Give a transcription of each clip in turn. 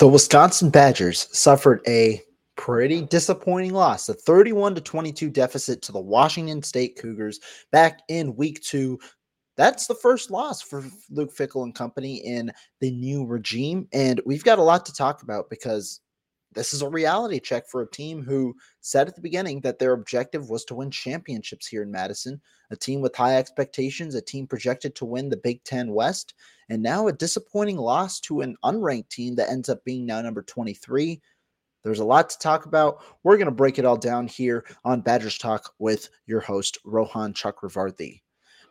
The Wisconsin Badgers suffered a pretty disappointing loss, a 31 to 22 deficit to the Washington State Cougars back in week 2 that's the first loss for Luke Fickell and company in the new regime. And we've got a lot to talk about because this is a reality check for a team who said at the beginning that their objective was to win championships here in Madison, a team with high expectations, a team projected to win the Big Ten West, and now a disappointing loss to an unranked team that ends up being now number 23. There's a lot to talk about. We're going to break it all down here on Badgers Talk with your host, Rohan Chakravarthi.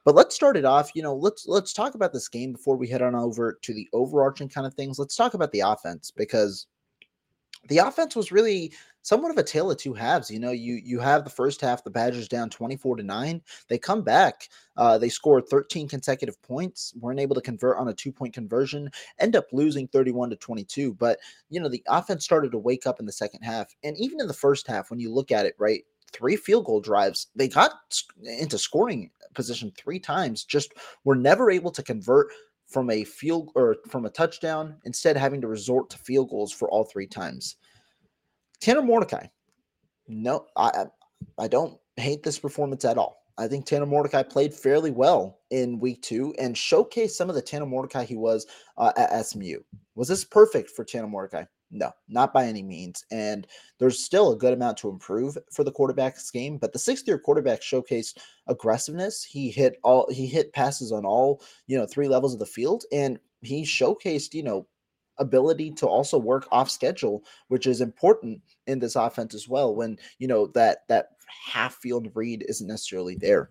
But let's start it off. You know, let's let's talk about this game before we head on over to the overarching kind of things. Let's talk about the offense because the offense was really somewhat of a tale of two halves. You know, you you have the first half, the Badgers down 24 to 9. They come back. Uh, they scored 13 consecutive points, weren't able to convert on a two-point conversion, end up losing 31 to 22. But you know, the offense started to wake up in the second half. And even in the first half, when you look at it, right, three field goal drives. They got into scoring position three times, just were never able to convert from a field or from a touchdown, instead having to resort to field goals for all three times. Tanner Mordecai, no, I I don't hate this performance at all. I think Tanner Mordecai played fairly well in week two and showcased some of the Tanner Mordecai he was uh, at SMU. Was this perfect for Tanner Mordecai? No, not by any means. And there's still a good amount to improve for the quarterback's game. But the sixth year quarterback showcased aggressiveness. He hit all he hit passes on all, you know, three levels of the field. And he showcased, you know, ability to also work off schedule, which is important in this offense as well, when you know that that half field read isn't necessarily there.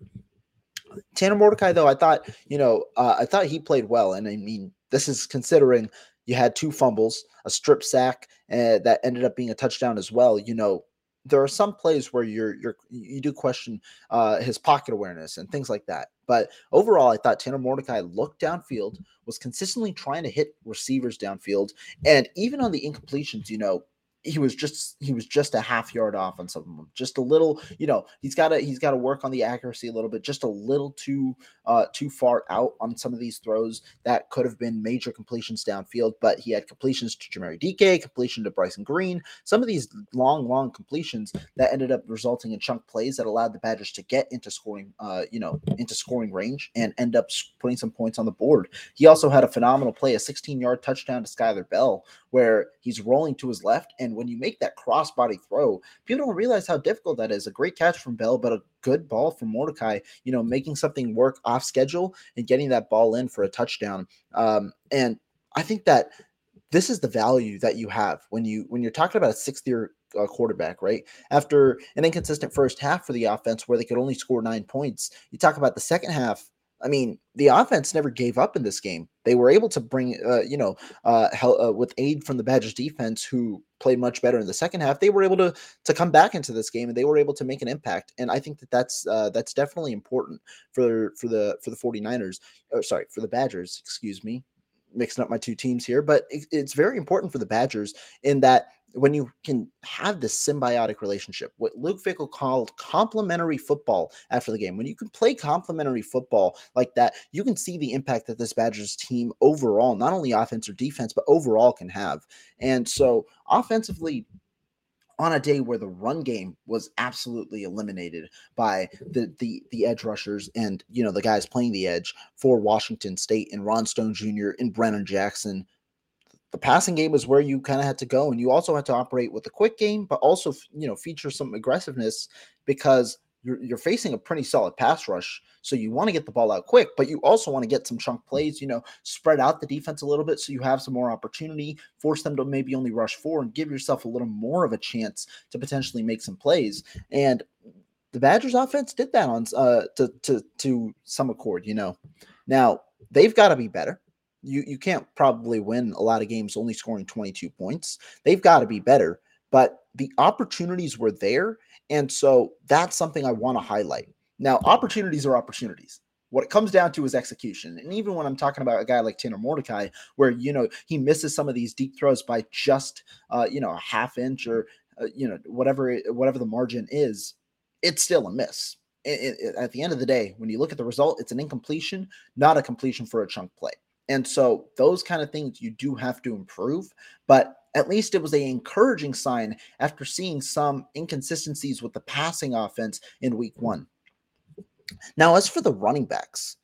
Tanner Mordecai, though, I thought, you know, uh, I thought he played well. And I mean, this is considering you had two fumbles, a strip sack uh, that ended up being a touchdown as well. You know, there are some plays where you're you're you do question uh, his pocket awareness and things like that. But overall, I thought Tanner Mordecai looked downfield, was consistently trying to hit receivers downfield, and even on the incompletions, you know, he was just he was just a half yard off on some of them just a little you know he's got to he's got to work on the accuracy a little bit just a little too uh too far out on some of these throws that could have been major completions downfield but he had completions to Chimere Dike completion to Bryson Green some of these long long completions that ended up resulting in chunk plays that allowed the Badgers to get into scoring uh you know into scoring range and end up putting some points on the board he also had a phenomenal play a 16 yard touchdown to Skyler Bell where he's rolling to his left. And when you make that crossbody throw, people don't realize how difficult that is. A great catch from Bell, but a good ball from Mordecai, you know, making something work off schedule and getting that ball in for a touchdown. Um, and I think that this is the value that you have when you when you're talking about a sixth year uh, quarterback, right? After an inconsistent first half for the offense where they could only score nine points, you talk about the second half I mean, the offense never gave up in this game. They were able to bring, uh, you know, uh, uh, with aid from the Badgers defense, who played much better in the second half. They were able to to come back into this game, and they were able to make an impact. And I think that that's uh, that's definitely important for for the for the 49ers. Or sorry, for the Badgers. Excuse me, mixing up my two teams here, but it, it's very important for the Badgers in that when you can have this symbiotic relationship, what Luke Fickell called complementary football after the game, when you can play complementary football like that, you can see the impact that this Badgers team overall, not only offense or defense, but overall can have. And so offensively, on a day where the run game was absolutely eliminated by the the the edge rushers and you know the guys playing the edge for Washington State and Ron Stone Jr. and Brennan Jackson the passing game is where you kind of had to go and you also had to operate with a quick game but also you know feature some aggressiveness because you're, you're facing a pretty solid pass rush so you want to get the ball out quick but you also want to get some chunk plays you know spread out the defense a little bit so you have some more opportunity force them to maybe only rush four and give yourself a little more of a chance to potentially make some plays and the badgers offense did that on uh to to to some accord you know. Now they've got to be better you you can't probably win a lot of games only scoring 22 points. They've got to be better, but the opportunities were there, and so that's something I want to highlight. Now, opportunities are opportunities. What it comes down to is execution. And even when I'm talking about a guy like Tanner Mordecai, where you know he misses some of these deep throws by just uh, you know a half inch or uh, you know whatever whatever the margin is, it's still a miss. It, it, at the end of the day, when you look at the result, it's an incompletion, not a completion for a chunk play. And so those kind of things you do have to improve, but at least it was a encouraging sign after seeing some inconsistencies with the passing offense in week 1. Now as for the running backs,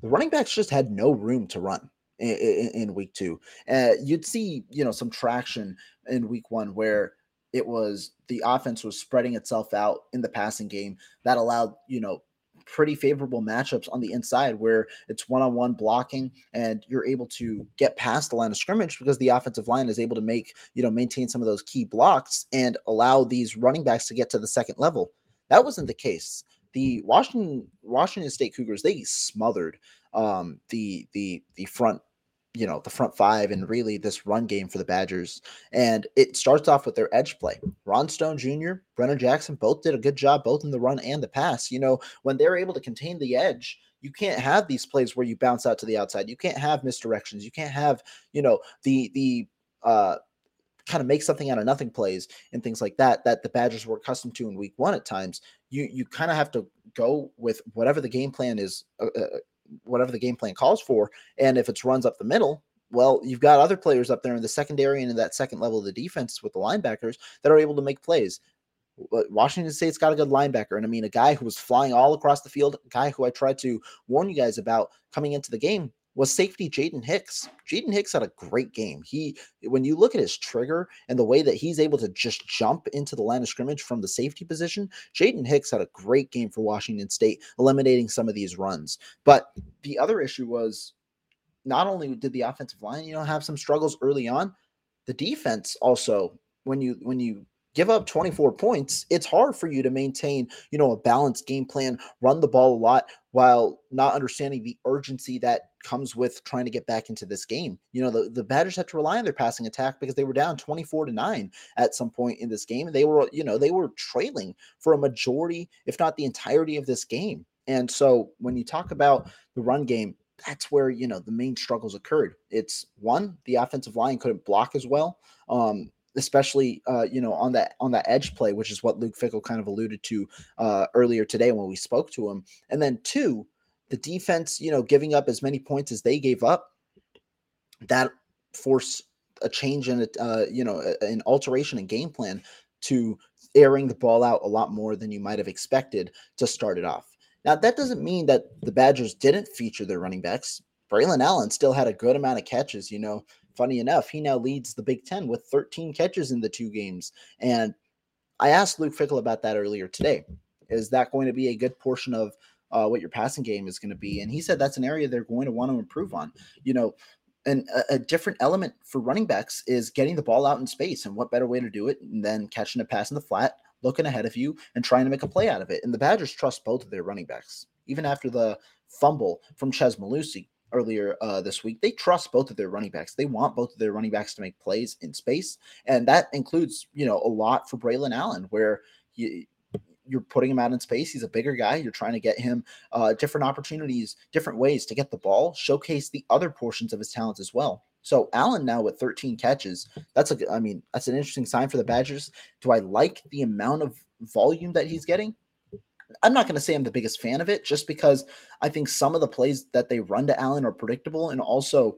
the running backs just had no room to run in, in, in week 2. Uh, you'd see, you know, some traction in week 1 where it was the offense was spreading itself out in the passing game that allowed, you know, pretty favorable matchups on the inside where it's one-on-one blocking and you're able to get past the line of scrimmage because the offensive line is able to make, you know, maintain some of those key blocks and allow these running backs to get to the second level. That wasn't the case. The Washington Washington State Cougars they smothered um, the the the front you know the front five and really this run game for the Badgers. And it starts off with their edge play. Ron Stone Jr., Brennan Jackson both did a good job both in the run and the pass. You know when they're able to contain the edge, you can't have these plays where you bounce out to the outside. You can't have misdirections. You can't have you know the the uh kind of make something out of nothing plays and things like that that the Badgers were accustomed to in week one at times. You you kind of have to go with whatever the game plan is uh, uh whatever the game plan calls for. And if it's runs up the middle, well, you've got other players up there in the secondary and in that second level of the defense with the linebackers that are able to make plays. Washington State's got a good linebacker. And I mean, a guy who was flying all across the field, a guy who I tried to warn you guys about coming into the game was safety Jaden Hicks. Jaden Hicks had a great game. He, when you look at his trigger and the way that he's able to just jump into the line of scrimmage from the safety position, Jaden Hicks had a great game for Washington State, eliminating some of these runs. But the other issue was not only did the offensive line, you know, have some struggles early on, the defense also when you when you give up 24 points, it's hard for you to maintain, you know, a balanced game plan, run the ball a lot while not understanding the urgency that comes with trying to get back into this game. You know, the, the Badgers had to rely on their passing attack because they were down 24 to 9 at some point in this game. They were, you know, they were trailing for a majority, if not the entirety of this game. And so when you talk about the run game, that's where you know the main struggles occurred. It's one, the offensive line couldn't block as well. Um, especially uh, you know on that on that edge play, which is what Luke Fickell kind of alluded to uh, earlier today when we spoke to him. And then two, the defense, you know, giving up as many points as they gave up, that forced a change in uh, you know, an alteration in game plan to airing the ball out a lot more than you might have expected to start it off. Now, that doesn't mean that the Badgers didn't feature their running backs. Braylon Allen still had a good amount of catches. You know, funny enough, he now leads the Big Ten with 13 catches in the two games. And I asked Luke Fickell about that earlier today. Is that going to be a good portion of uh, what your passing game is going to be? And he said that's an area they're going to want to improve on. You know, and a, a, different element for running backs is getting the ball out in space. And what better way to do it than catching a pass in the flat, looking ahead of you, and trying to make a play out of it? And the Badgers trust both of their running backs. Even after the fumble from Chez Mellusi, earlier uh, this week. They trust both of their running backs. They want both of their running backs to make plays in space, and that includes you know a lot for Braylon Allen, where you, you're putting him out in space. He's a bigger guy. You're trying to get him uh, different opportunities, different ways to get the ball, showcase the other portions of his talents as well. So Allen now with 13 catches. That's a I mean, that's an interesting sign for the Badgers. Do I like the amount of volume that he's getting? I'm not going to say I'm the biggest fan of it just because I think some of the plays that they run to Allen are predictable and also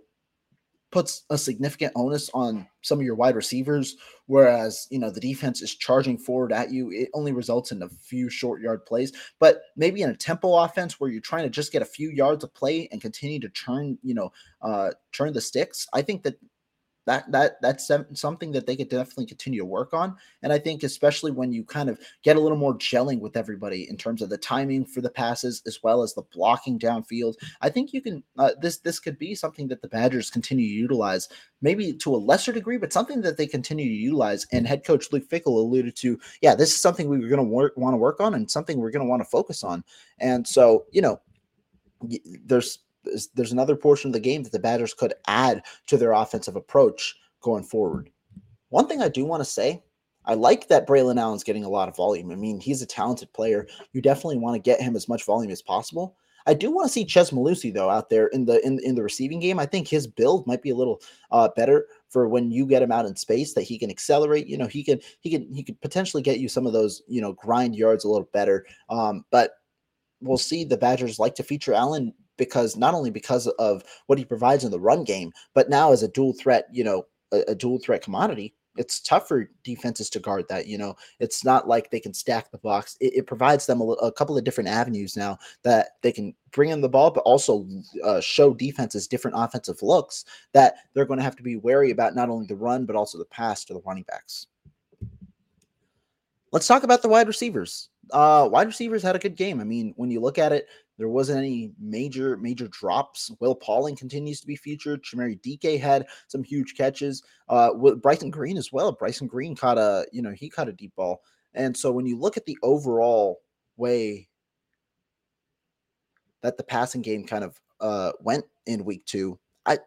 puts a significant onus on some of your wide receivers whereas you know the defense is charging forward at you. It only results in a few short yard plays but maybe in a tempo offense where you're trying to just get a few yards of play and continue to turn you know uh turn the sticks i think that that that that's something that they could definitely continue to work on. And i think especially when you kind of get a little more gelling with everybody in terms of the timing for the passes as well as the blocking downfield i think you can uh, this this could be something that the badgers continue to utilize maybe to a lesser degree but something that they continue to utilize. And head coach luke fickell alluded to yeah this is something we are going to work want to work on and something we're going to want to focus on. And so you know there's there's another portion of the game that the Badgers could add to their offensive approach going forward. One thing I do want to say, I like that Braylon Allen's getting a lot of volume. I mean, he's a talented player. You definitely want to get him as much volume as possible. I do want to see Chez Mellusi though out there in the in, in the receiving game. I think his build might be a little uh, better for when you get him out in space that he can accelerate. You know, he can he can he could potentially get you some of those you know grind yards a little better. Um, but we'll see. The Badgers like to feature Allen because not only because of what he provides in the run game, but now as a dual threat, you know, a, a dual threat commodity, it's tough for defenses to guard that. You know, it's not like they can stack the box. It, it provides them a, a, couple of different avenues now that they can bring in the ball, but also uh, show defenses different offensive looks that they're going to have to be wary about not only the run, but also the pass to the running backs. Let's talk about the wide receivers. Uh, wide receivers had a good game. I mean, when you look at it, there wasn't any major major drops. Will Pauling continues to be featured. Chimere Dike had some huge catches. Uh, with Bryson Green as well. Bryson Green caught a you know he caught a deep ball. And so when you look at the overall way that the passing game kind of uh, went in week two, I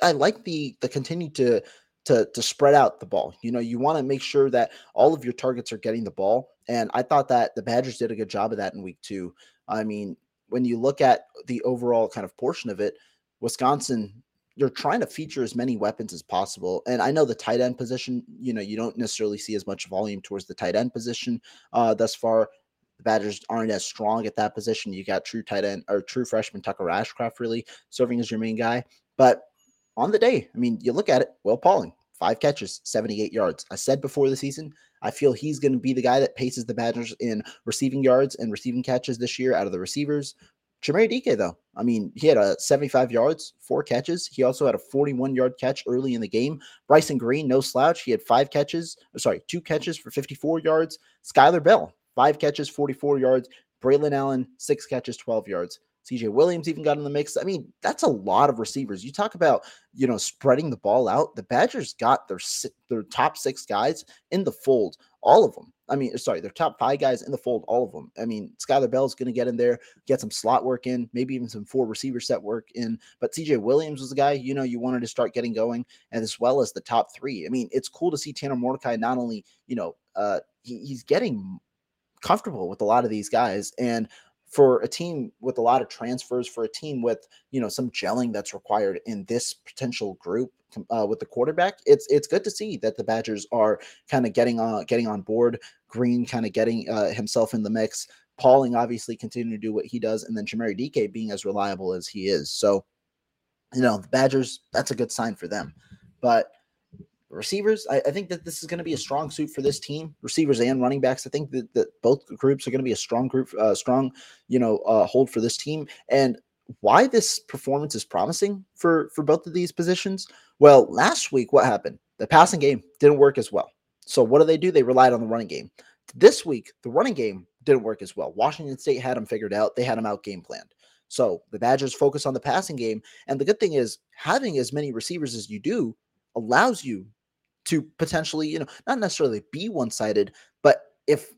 I like the the continue to to to spread out the ball. You know, you want to make sure that all of your targets are getting the ball. And I thought that the Badgers did a good job of that in week two. I mean, when you look at the overall kind of portion of it, Wisconsin, you're trying to feature as many weapons as possible. And I know the tight end position, you know, you don't necessarily see as much volume towards the tight end position uh, thus far. The Badgers aren't as strong at that position. You got true tight end or true freshman Tucker Ashcraft really serving as your main guy. But on the day, I mean, you look at it, Will Pauling, five catches, 78 yards. I said before the season, I feel he's going to be the guy that paces the Badgers in receiving yards and receiving catches this year out of the receivers. Chimere Dike, though, I mean, he had a 75 yards, four catches. He also had a 41 yard catch early in the game. Bryson Green, no slouch. He had five catches, uh, sorry, two catches for 54 yards. Skyler Bell, five catches, 44 yards. Braylon Allen, six catches, 12 yards. CJ Williams even got in the mix. I mean, that's a lot of receivers. You talk about, you know, spreading the ball out. The Badgers got their their top six guys in the fold, all of them. I mean, sorry, their top five guys in the fold, all of them. I mean, Skyler Bell's going to get in there, get some slot work in, maybe even some four receiver set work in. But CJ Williams was the guy, you know, you wanted to start getting going, and as well as the top three. I mean, it's cool to see Tanner Mordecai not only, you know, uh, he, he's getting comfortable with a lot of these guys. And for a team with a lot of transfers, for a team with you know some gelling that's required in this potential group uh, with the quarterback, it's it's good to see that the Badgers are kind of getting on getting on board. Green kind of getting uh, himself in the mix. Pauling obviously continuing to do what he does, and then Chimere Dike being as reliable as he is. So, you know, the Badgers, that's a good sign for them. But receivers, I, I, think that this is going to be a strong suit for this team. Receivers and running backs. I think that, that both groups are going to be a strong group, uh, strong, you know, uh, hold for this team. And why this performance is promising for for both of these positions. Well, last week, what happened? The passing game didn't work as well. So what do they do? They relied on the running game. This week, the running game didn't work as well. Washington State had them figured out. They had them out game planned. So the Badgers focus on the passing game. And the good thing is having as many receivers as you do allows you to potentially, you know, not necessarily be one sided, but if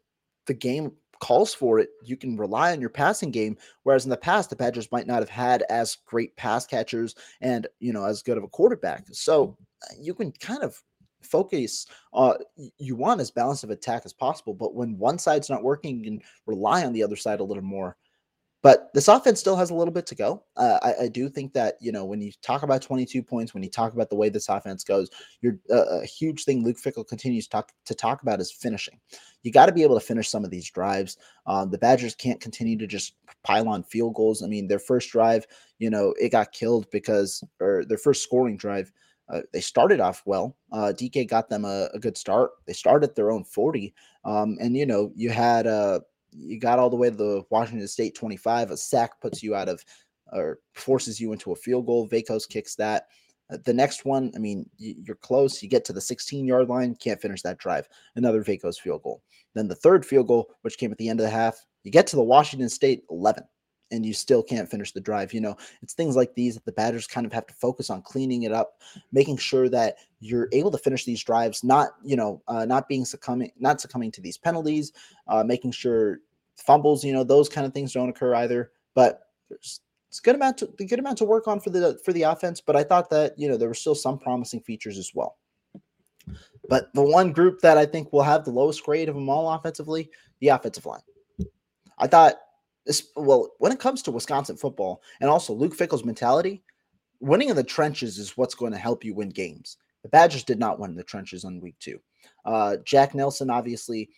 the game calls for it, you can rely on your passing game. Whereas in the past, the Badgers might not have had as great pass catchers and, you know, as good of a quarterback. So uh, you can kind of focus uh you want as balanced of attack as possible but when one side's not working you can rely on the other side a little more But this offense still has a little bit to go. Uh, I, I, do think that you know when you talk about 22 points, when you talk about the way this offense goes, you're uh, a huge thing. Luke Fickell continues talk, to talk about is finishing. You got to be able to finish some of these drives. Um, the Badgers can't continue to just pile on field goals. I mean, their first drive, you know, it got killed because, or their first scoring drive, uh, they started off well. Uh, Dike got them a, a, good start. They started their own 40. Um, and, you know, you had uh, you got all the way to the Washington State 25. A sack puts you out of or forces you into a field goal. Vakos kicks that. Uh, the next one, I mean, you're close. You get to the 16 yard line, can't finish that drive. Another Vakos field goal. Then the third field goal, which came at the end of the half, you get to the Washington State 11 and you still can't finish the drive. You know, it's things like these that the Badgers kind of have to focus on cleaning it up, making sure that you're able to finish these drives, not, you know, uh, not being succumbing, not succumbing to these penalties, uh, making sure fumbles, you know, those kind of things don't occur either. But there's it's good amount to good amount to work on for the for the offense. But I thought that you know there were still some promising features as well. But the one group that I think will have the lowest grade of them all offensively, the offensive line. I thought this well when it comes to Wisconsin football and also Luke Fickell's mentality, winning in the trenches is what's going to help you win games. The Badgers did not win in the trenches on week two. Uh, Jack Nelson obviously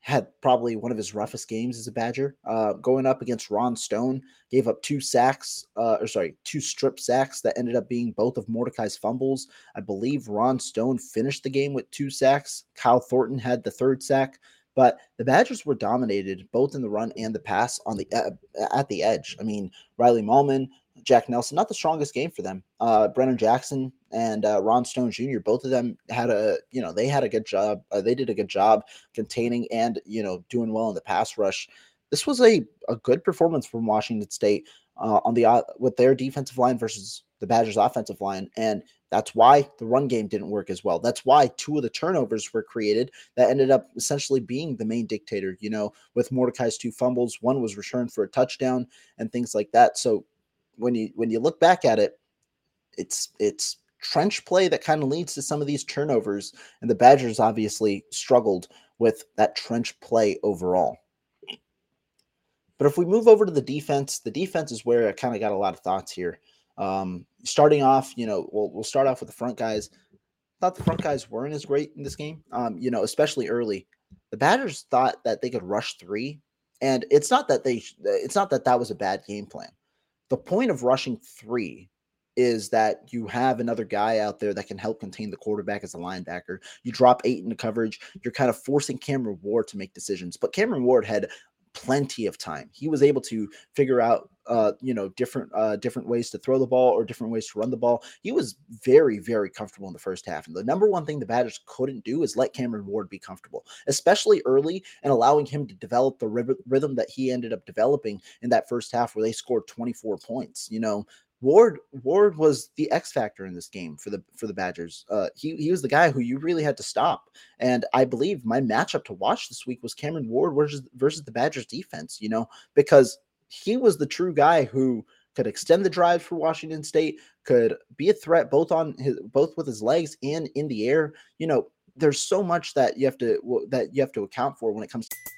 had probably one of his roughest games as a Badger. Uh, going up against Ron Stone, gave up two sacks, uh, or sorry, two strip sacks that ended up being both of Mordecai's fumbles. I believe Ron Stone finished the game with two sacks. Kyle Thornton had the third sack, but the Badgers were dominated both in the run and the pass on the uh, at the edge. I mean, Riley Mahlman, Jack Nelson, not the strongest game for them. Uh, Brennan Jackson and uh, Ron Stone Jr. Both of them had a, you know, they had a good job. Uh, they did a good job containing and you know doing well in the pass rush. This was a a good performance from Washington State uh, on the uh, with their defensive line versus the Badgers' offensive line, and that's why the run game didn't work as well. That's why two of the turnovers were created that ended up essentially being the main dictator. You know, with Mordecai's two fumbles, one was returned for a touchdown and things like that. So when you when you look back at it, it's it's trench play that kind of leads to some of these turnovers, and the Badgers obviously struggled with that trench play overall. But if we move over to the defense, the defense is where I kind of got a lot of thoughts here. Um, starting off, you know, we'll we'll start off with the front guys. Thought the front guys weren't as great in this game. Um, you know, especially early. The Badgers thought that they could rush three, and it's not that they it's not that that was a bad game plan. The point of rushing three is that you have another guy out there that can help contain the quarterback as a linebacker. You drop eight into coverage, you're kind of forcing Cameron Ward to make decisions. But Cameron Ward had plenty of time. He was able to figure out uh, you know, different uh different ways to throw the ball or different ways to run the ball. He was very, very comfortable in the first half. And the number one thing the Badgers couldn't do is let Cameron Ward be comfortable, especially early and allowing him to develop the rhythm that he ended up developing in that first half where they scored 24 points. You know, Ward Ward was the X factor in this game for the for the Badgers. Uh, he he was the guy who you really had to stop. And I believe my matchup to watch this week was Cameron Ward versus versus the Badgers defense. You know because he was the true guy who could extend the drive for Washington State, could be a threat both on his both with his legs and in the air. You know there's so much that you have to that you have to account for when it comes. to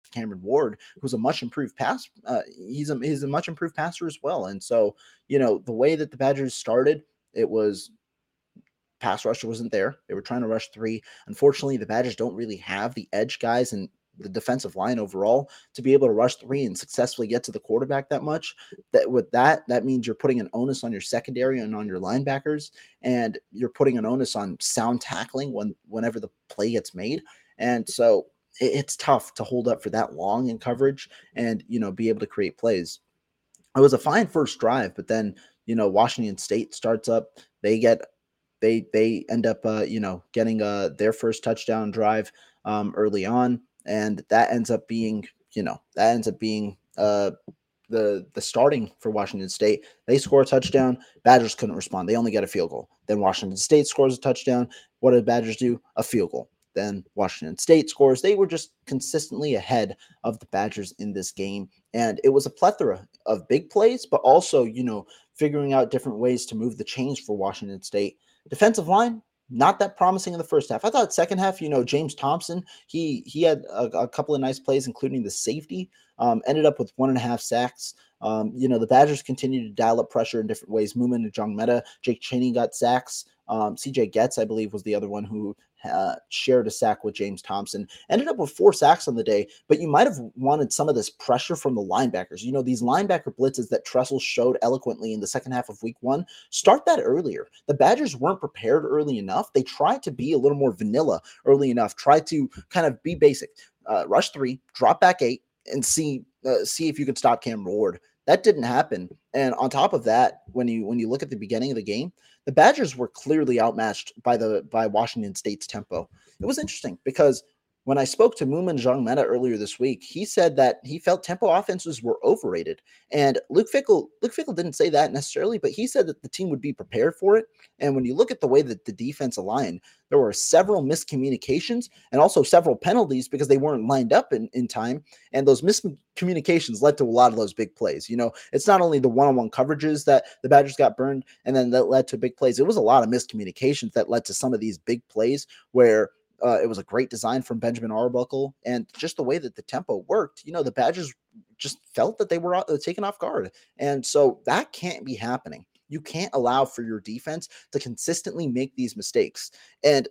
Cameron Ward, who's a much improved pass. Uh, he's a he's a much improved passer as well. And so, you know, the way that the Badgers started, it was pass rush wasn't there. They were trying to rush three. Unfortunately, the Badgers don't really have the edge guys and the defensive line overall to be able to rush three and successfully get to the quarterback that much. That with that, that means you're putting an onus on your secondary and on your linebackers, and you're putting an onus on sound tackling when whenever the play gets made. And so it's tough to hold up for that long in coverage and you know be able to create plays. It was a fine first drive, but then you know Washington State starts up. They get they they end up uh, you know getting uh, their first touchdown drive um, early on, and that ends up being you know that ends up being uh, the the starting for Washington State. They score a touchdown. Badgers couldn't respond. They only get a field goal. Then Washington State scores a touchdown. What did Badgers do? A field goal. Then Washington State scores. They were just consistently ahead of the Badgers in this game. And it was a plethora of big plays, but also, you know, figuring out different ways to move the chains for Washington State. Defensive line, not that promising in the first half. I thought second half, you know, James Thompson, he he had a, a couple of nice plays, including the safety. Um, ended up with one and a half sacks. Um, you know, the Badgers continued to dial up pressure in different ways. Moomin Njongmeta, Jake Chaney got sacks. Um, CJ Goetz, I believe, was the other one who uh, shared a sack with James Thompson. Ended up with four sacks on the day, but you might have wanted some of this pressure from the linebackers. You know, these linebacker blitzes that Tressel showed eloquently in the second half of week one, start that earlier. The Badgers weren't prepared early enough. They tried to be a little more vanilla early enough, tried to kind of be basic. Uh, rush three, drop back eight, and see uh, see if you can stop Cam Ward. That didn't happen. And on top of that, when you when you look at the beginning of the game, the Badgers were clearly outmatched by the by Washington State's tempo. It was interesting because when I spoke to Moomin Njongmeta earlier this week, he said that he felt tempo offenses were overrated. And Luke Fickell, Luke Fickell didn't say that necessarily, but he said that the team would be prepared for it. And when you look at the way that the defense aligned, there were several miscommunications and also several penalties because they weren't lined up in, in time. And those miscommunications led to a lot of those big plays. You know, it's not only the one-on-one coverages that the Badgers got burned and then that led to big plays. It was a lot of miscommunications that led to some of these big plays where uh, it was a great design from Benjamin Arbuckle, and just the way that the tempo worked. You know, the Badgers just felt that they were uh, taken off guard, and so that can't be happening. You can't allow for your defense to consistently make these mistakes. And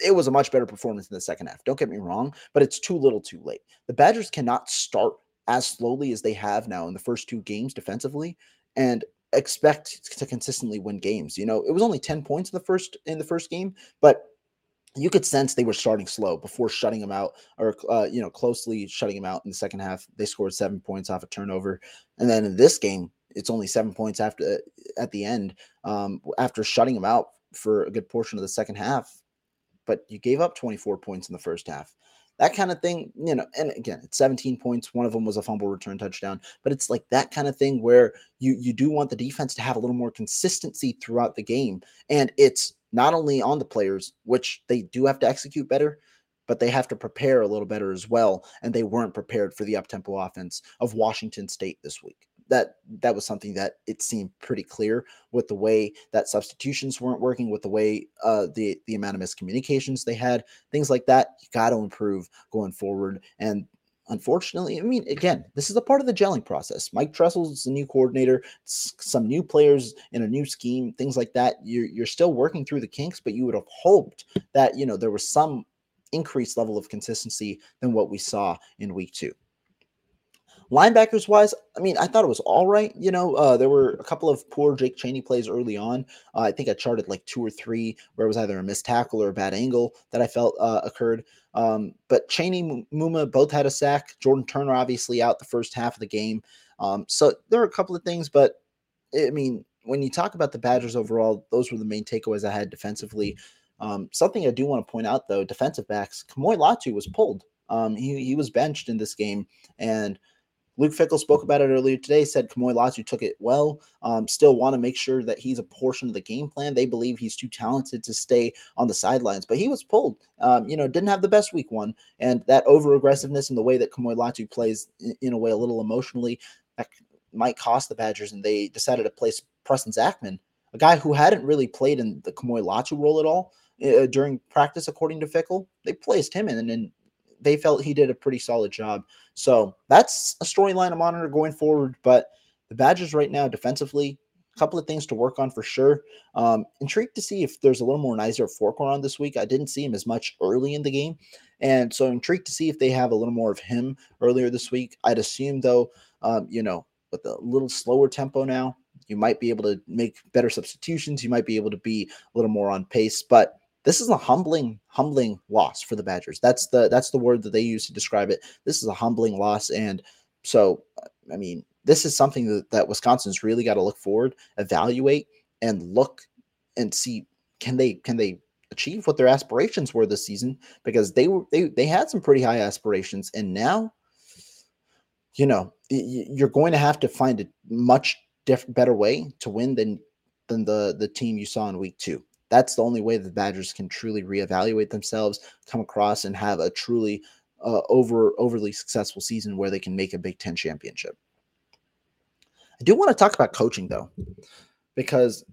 it was a much better performance in the second half. Don't get me wrong, but it's too little, too late. The Badgers cannot start as slowly as they have now in the first two games defensively, and expect to consistently win games. You know, it was only 10 points in the first in the first game, but you could sense they were starting slow before shutting them out or uh, you know closely shutting them out in the second half. They scored seven points off a turnover and then in this game it's only seven points after at the end um, after shutting them out for a good portion of the second half but you gave up 24 points in the first half. That kind of thing you know and again it's 17 points one of them was a fumble return touchdown but it's like that kind of thing where you you do want the defense to have a little more consistency throughout the game and it's not only on the players, which they do have to execute better, but they have to prepare a little better as well. And they weren't prepared for the uptempo offense of Washington State this week. That that was something that it seemed pretty clear with the way that substitutions weren't working, with the way uh, the the amount of miscommunications they had, things like that. You got to improve going forward, and unfortunately, I mean, again, this is a part of the gelling process. Mike Tressel is the new coordinator, some new players in a new scheme, things like that. You're, you're still working through the kinks, but you would have hoped that, you know, there was some increased level of consistency than what we saw in week two. Linebackers wise, I mean, I thought it was all right. You know, uh, there were a couple of poor Jake Chaney plays early on. Uh, I think I charted like two or three where it was either a missed tackle or a bad angle that I felt uh, occurred. Um, but Chaney, Muma both had a sack. Jordan Turner obviously out the first half of the game. Um, so there are a couple of things, but I mean, when you talk about the Badgers overall, those were the main takeaways I had defensively. Um, something I do want to point out though, defensive backs, Kamo'i Latu was pulled. Um, he, he was benched in this game, and Luke Fickell spoke about it earlier today, said Kamo'i Latu took it well. Um, still want to make sure that he's a portion of the game plan. They believe he's too talented to stay on the sidelines, but he was pulled. Um, you know, didn't have the best week one. And that over aggressiveness and the way that Kamo'i Latu plays in, in, a way a little emotionally, that might cost the Badgers. And they decided to place Preston Zachman, a guy who hadn't really played in the Kamo'i Latu role at all. Uh, during practice, according to Fickell, they placed him in, and, and they felt he did a pretty solid job. So that's a storyline to monitor going forward. But the Badgers right now, defensively, a couple of things to work on for sure. Um, intrigued to see if there's a little more Isaiah Forker on this week. I didn't see him as much early in the game. And so intrigued to see if they have a little more of him earlier this week. I'd assume, though, um, you know, with a little slower tempo now, you might be able to make better substitutions. You might be able to be a little more on pace. But this is a humbling, humbling loss for the Badgers. That's the that's the word that they use to describe it. This is a humbling loss, and so uh, I mean, this is something that, that Wisconsin's really got to look forward, evaluate, and look and see can they can they achieve what their aspirations were this season because they were they they had some pretty high aspirations, and now you know, you're going to have to find a much diff- better way to win than than the the team you saw in week two. That's the only way the Badgers can truly reevaluate themselves, come across, and have a truly uh, over overly successful season where they can make a Big Ten championship. I do want to talk about coaching though, because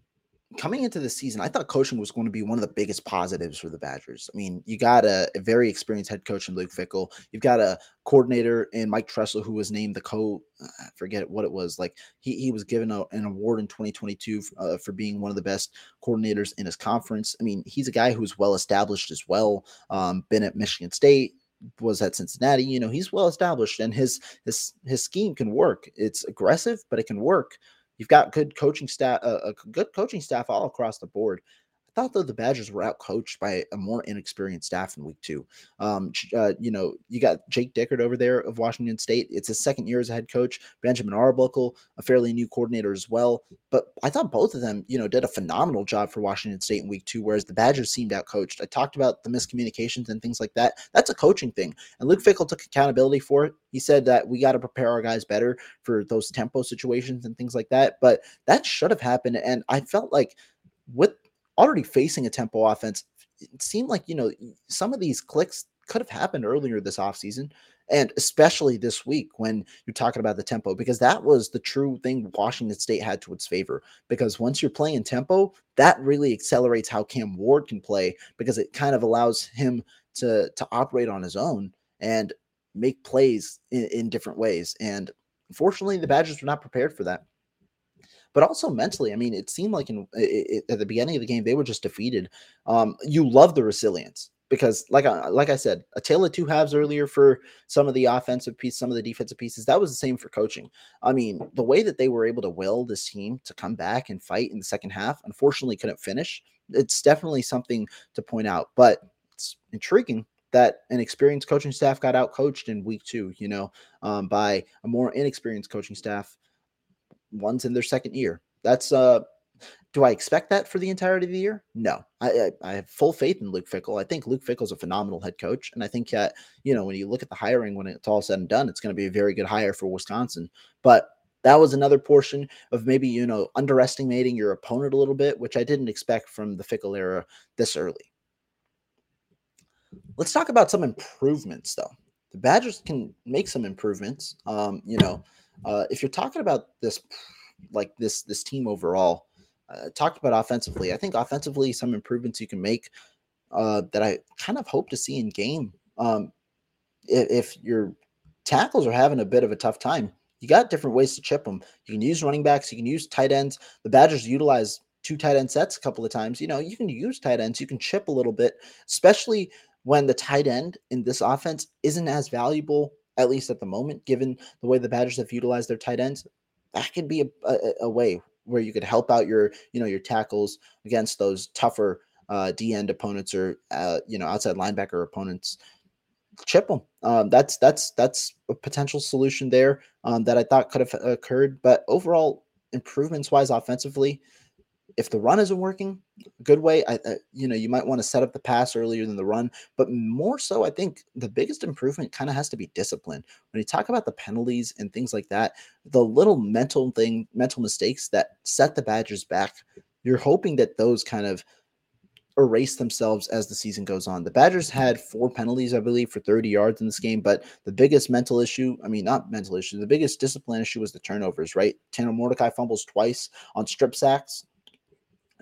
coming into the season, I thought coaching was going to be one of the biggest positives for the Badgers. I mean, you got a, a very experienced head coach in Luke Fickell. You've got a coordinator in Mike Tressel who was named the co. I forget what it was. Like he he was given a, an award in 2022 uh, for being one of the best coordinators in his conference. I mean, he's a guy who's well established as well. Um, been at Michigan State, was at Cincinnati. You know, he's well established, and his his his scheme can work. It's aggressive, but it can work. You've got good coaching staff, uh, a good coaching staff all across the board. I thought though the Badgers were outcoached by a more inexperienced staff in week two. Um, uh, you know, you got Jake Dickert over there of Washington State. It's his second year as a head coach. Benjamin Arbuckle, a fairly new coordinator as well. But I thought both of them, you know, did a phenomenal job for Washington State in week two, whereas the Badgers seemed outcoached. I talked about the miscommunications and things like that. That's a coaching thing. And Luke Fickell took accountability for it. He said that we got to prepare our guys better for those tempo situations and things like that. But that should have happened. And I felt like with already facing a tempo offense, it seemed like, you know, some of these clicks could have happened earlier this offseason and especially this week when you're talking about the tempo because that was the true thing Washington State had to its favor because once you're playing tempo that really accelerates how Cam Ward can play because it kind of allows him to to operate on his own and make plays in, in different ways and unfortunately the Badgers were not prepared for that but also mentally. I mean, it seemed like in it, at the beginning of the game they were just defeated. Um, you love the resilience because, like I, like I said, a tale of two halves earlier for some of the offensive piece, some of the defensive pieces. That was the same for coaching. I mean, the way that they were able to will this team to come back and fight in the second half, unfortunately, couldn't finish. It's definitely something to point out, but it's intriguing that an experienced coaching staff got out coached in week two, you know, um, by a more inexperienced coaching staff one's in their second year. That's uh do I expect that for the entirety of the year? No, I, I, I have full faith in Luke Fickell. I think Luke Fickell's a phenomenal head coach, and I think that you know when you look at the hiring when it's all said and done, it's going to be a very good hire for Wisconsin. But that was another portion of maybe you know underestimating your opponent a little bit, which I didn't expect from the Fickell era this early. Let's talk about some improvements, though. The Badgers can make some improvements. Um, you know, uh, if you're talking about this, like this this team overall, uh, talked about offensively. I think offensively, some improvements you can make uh, that I kind of hope to see in game. Um, if, if your tackles are having a bit of a tough time, you got different ways to chip them. You can use running backs, you can use tight ends. The Badgers utilize two tight end sets a couple of times. You know, you can use tight ends, you can chip a little bit, especially when the tight end in this offense isn't as valuable at least at the moment, given the way the Badgers have utilized their tight ends, that could be a, a, a way where you could help out your, you know, your tackles against those tougher uh, D end opponents or uh, you know outside linebacker opponents. Chip them. Um, that's that's that's a potential solution there um, that I thought could have occurred. But overall, improvements wise, offensively, if the run isn't working, good way, I, you know, you might want to set up the pass earlier than the run, but more so, I think the biggest improvement kind of has to be discipline. When you talk about the penalties and things like that, the little mental thing, mental mistakes that set the Badgers back, you're hoping that those kind of erase themselves as the season goes on. The Badgers had four penalties, I believe, for 30 yards in this game, but the biggest mental issue, I mean, not mental issue, the biggest discipline issue was the turnovers, right? Tanner Mordecai fumbles twice on strip sacks.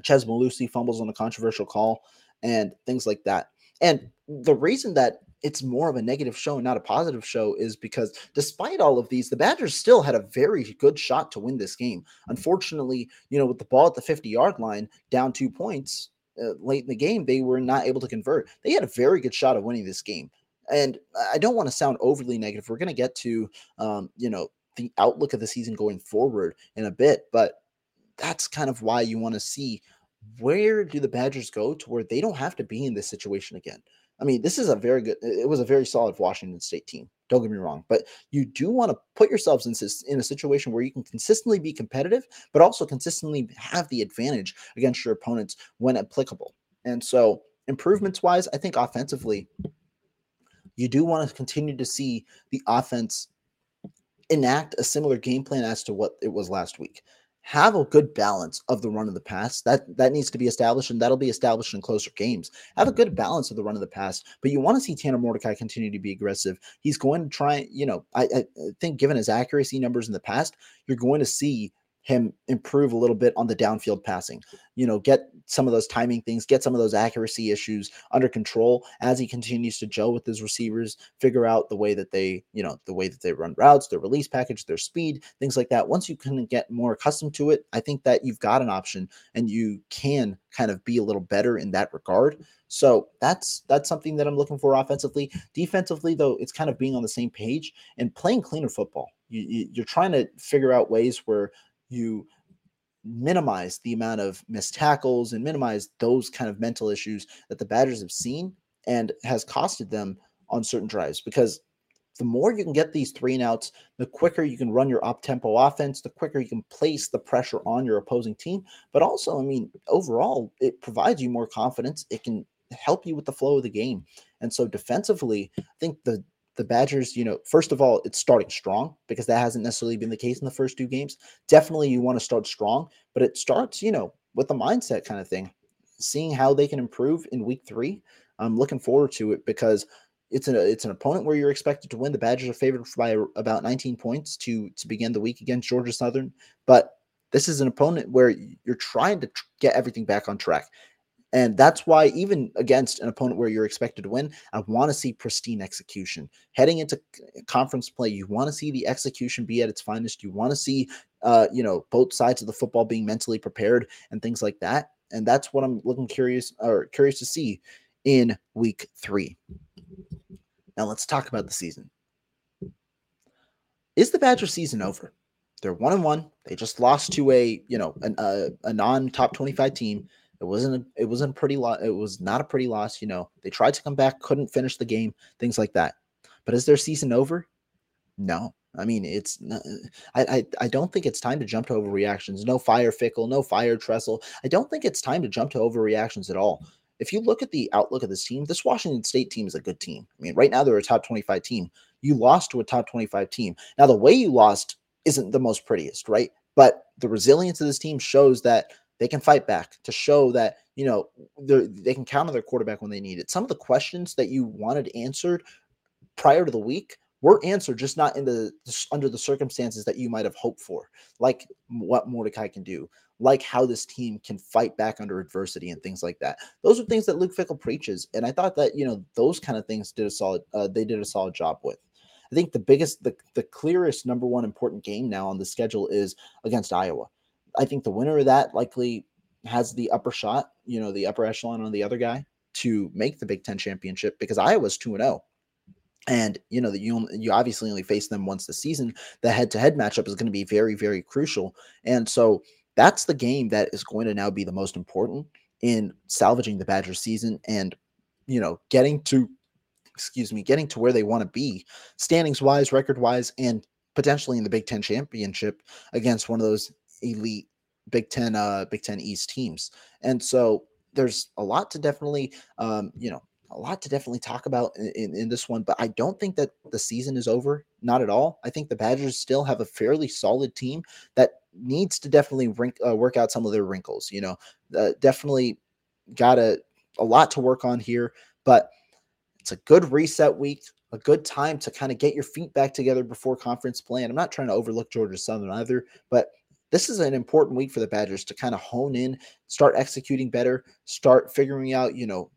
Chez Mellusi fumbles on a controversial call and things like that. And the reason that it's more of a negative show and not a positive show is because despite all of these, the Badgers still had a very good shot to win this game. Unfortunately, you know, with the ball at the 50 yard line, down two points uh, late in the game, they were not able to convert. They had a very good shot of winning this game. And I don't want to sound overly negative. We're going to get to, um, you know, the outlook of the season going forward in a bit, but that's kind of why you want to see where do the Badgers go to where they don't have to be in this situation again. I mean, this is a very good. It was a very solid Washington State team. Don't get me wrong, but you do want to put yourselves in, in a situation where you can consistently be competitive, but also consistently have the advantage against your opponents when applicable. And so, improvements wise, I think offensively, you do want to continue to see the offense enact a similar game plan as to what it was last week have a good balance of the run of the pass. That that needs to be established, and that'll be established in closer games. Have a good balance of the run of the pass, but you want to see Tanner Mordecai continue to be aggressive. He's going to try, you know, I, I think given his accuracy numbers in the past, you're going to see him improve a little bit on the downfield passing. You know, get some of those timing things, get some of those accuracy issues under control as he continues to gel with his receivers, figure out the way that they, you know, the way that they run routes, their release package, their speed, things like that. Once you can get more accustomed to it, I think that you've got an option and you can kind of be a little better in that regard. So that's that's something that I'm looking for offensively. Defensively, though, it's kind of being on the same page and playing cleaner football. You, you, you're trying to figure out ways where you minimize the amount of missed tackles and minimize those kind of mental issues that the Badgers have seen and has costed them on certain drives because the more you can get these three and outs, the quicker you can run your up tempo offense, the quicker you can place the pressure on your opposing team. But also, I mean, overall, it provides you more confidence. It can help you with the flow of the game. And so defensively, I think the the Badgers, you know, first of all, it's starting strong because that hasn't necessarily been the case in the first two games. Definitely you want to start strong, but it starts, you know, with the mindset kind of thing, seeing how they can improve in week three. I'm looking forward to it because it's an it's an opponent where you're expected to win. The Badgers are favored by about 19 points to to begin the week against Georgia Southern, but this is an opponent where you're trying to get everything back on track. And that's why, even against an opponent where you're expected to win, I want to see pristine execution. Heading into conference play, you want to see the execution be at its finest. You want to see, uh, you know, both sides of the football being mentally prepared and things like that. And that's what I'm looking curious or curious to see in week three. Now let's talk about the season. Is the Badger season over? They're one and one. They just lost to a, you know, an, a, a non-top 25 team it wasn't a, it wasn't pretty lo- it was not a pretty loss, you know. They tried to come back, couldn't finish the game, things like that. But is their season over? No. I mean, it's I, I I don't think it's time to jump to overreactions. No fire Fickell, no fire Tressel. I don't think it's time to jump to overreactions at all. If you look at the outlook of this team, this Washington State team is a good team. I mean, right now they're a top 25 team. You lost to a top 25 team. Now, the way you lost isn't the most prettiest, right? But the resilience of this team shows that they can fight back to show that you know they can count on their quarterback when they need it. Some of the questions that you wanted answered prior to the week were answered, just not in the under the circumstances that you might have hoped for, like what Mordecai can do, like how this team can fight back under adversity and things like that. Those are things that Luke Fickell preaches, and I thought that you know those kind of things did a solid. Uh, they did a solid job with. I think the biggest, the, the clearest number one important game now on the schedule is against Iowa. I think the winner of that likely has the upper shot, you know, the upper echelon on the other guy to make the Big Ten championship because Iowa's 2 and 0. And you know that you you obviously only face them once the season. The head-to-head matchup is going to be very, very crucial. And so that's the game that is going to now be the most important in salvaging the Badger season and you know getting to excuse me, getting to where they want to be, standings wise, record wise, and potentially in the Big Ten championship against one of those elite Big Ten, uh, Big Ten East teams. And so there's a lot to definitely, um, you know, a lot to definitely talk about in, in, this one, but I don't think that the season is over. Not at all. I think the Badgers still have a fairly solid team that needs to definitely rink, uh, work out some of their wrinkles. You know, uh, definitely got a, a lot to work on here, but it's a good reset week, a good time to kind of get your feet back together before conference play. And I'm not trying to overlook Georgia Southern either, but this is an important week for the Badgers to kind of hone in, start executing better, start figuring out, you know,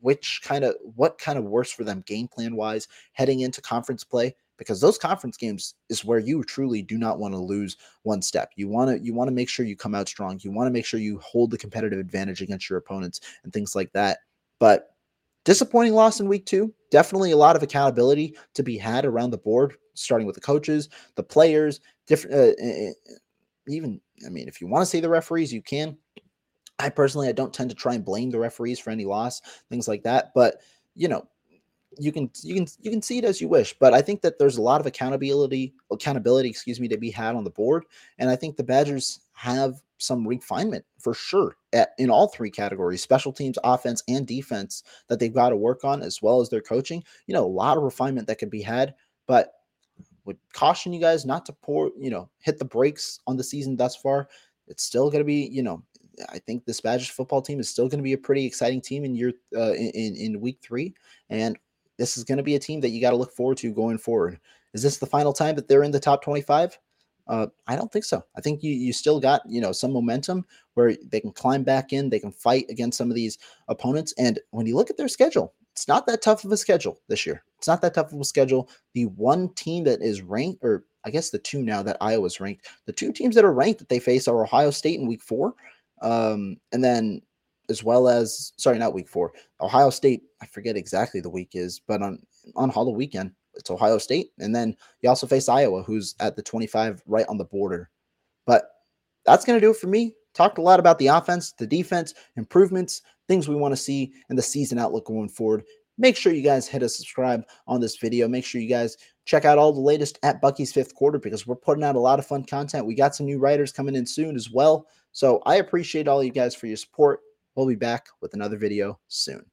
which kind of what kind of works for them game plan wise heading into conference play because those conference games is where you truly do not want to lose one step. You want to you want to make sure you come out strong. You want to make sure you hold the competitive advantage against your opponents and things like that. But disappointing loss in week 2, definitely a lot of accountability to be had around the board starting with the coaches, the players, different uh, even I mean, if you want to say the referees, you can. I personally, I don't tend to try and blame the referees for any loss, things like that. But you know, you can you can you can see it as you wish. But I think that there's a lot of accountability accountability, excuse me, to be had on the board, and I think the Badgers have some refinement for sure at, in all three categories special teams offense and defense that they've got to work on as well as their coaching you know a lot of refinement that can be had but would caution you guys not to pour, you know, hit the brakes on the season thus far. It's still going to be, you know, I think this Badgers football team is still going to be a pretty exciting team in year uh, in in week three, and this is going to be a team that you got to look forward to going forward. Is this the final time that they're in the top twenty five? Uh, I don't think so. I think you you still got you know some momentum where they can climb back in, they can fight against some of these opponents, and when you look at their schedule, it's not that tough of a schedule this year. It's not that tough of a schedule. The one team that is ranked, or I guess the two now that Iowa's ranked, the two teams that are ranked that they face are Ohio State in week four, um, and then as well as sorry, not week four, Ohio State. I forget exactly the week is, but on on Halloween weekend, it's Ohio State, and then you also face Iowa, who's at the 25 right on the border. But that's to do it for me. Talked a lot about the offense, the defense, improvements, things we want to see, and the season outlook going forward. Make sure you guys hit a subscribe on this video. Make sure you guys check out all the latest at Bucky's fifth quarter because we're putting out a lot of fun content. We got some new writers coming in soon as well. So I appreciate all you guys for your support. We'll be back with another video soon.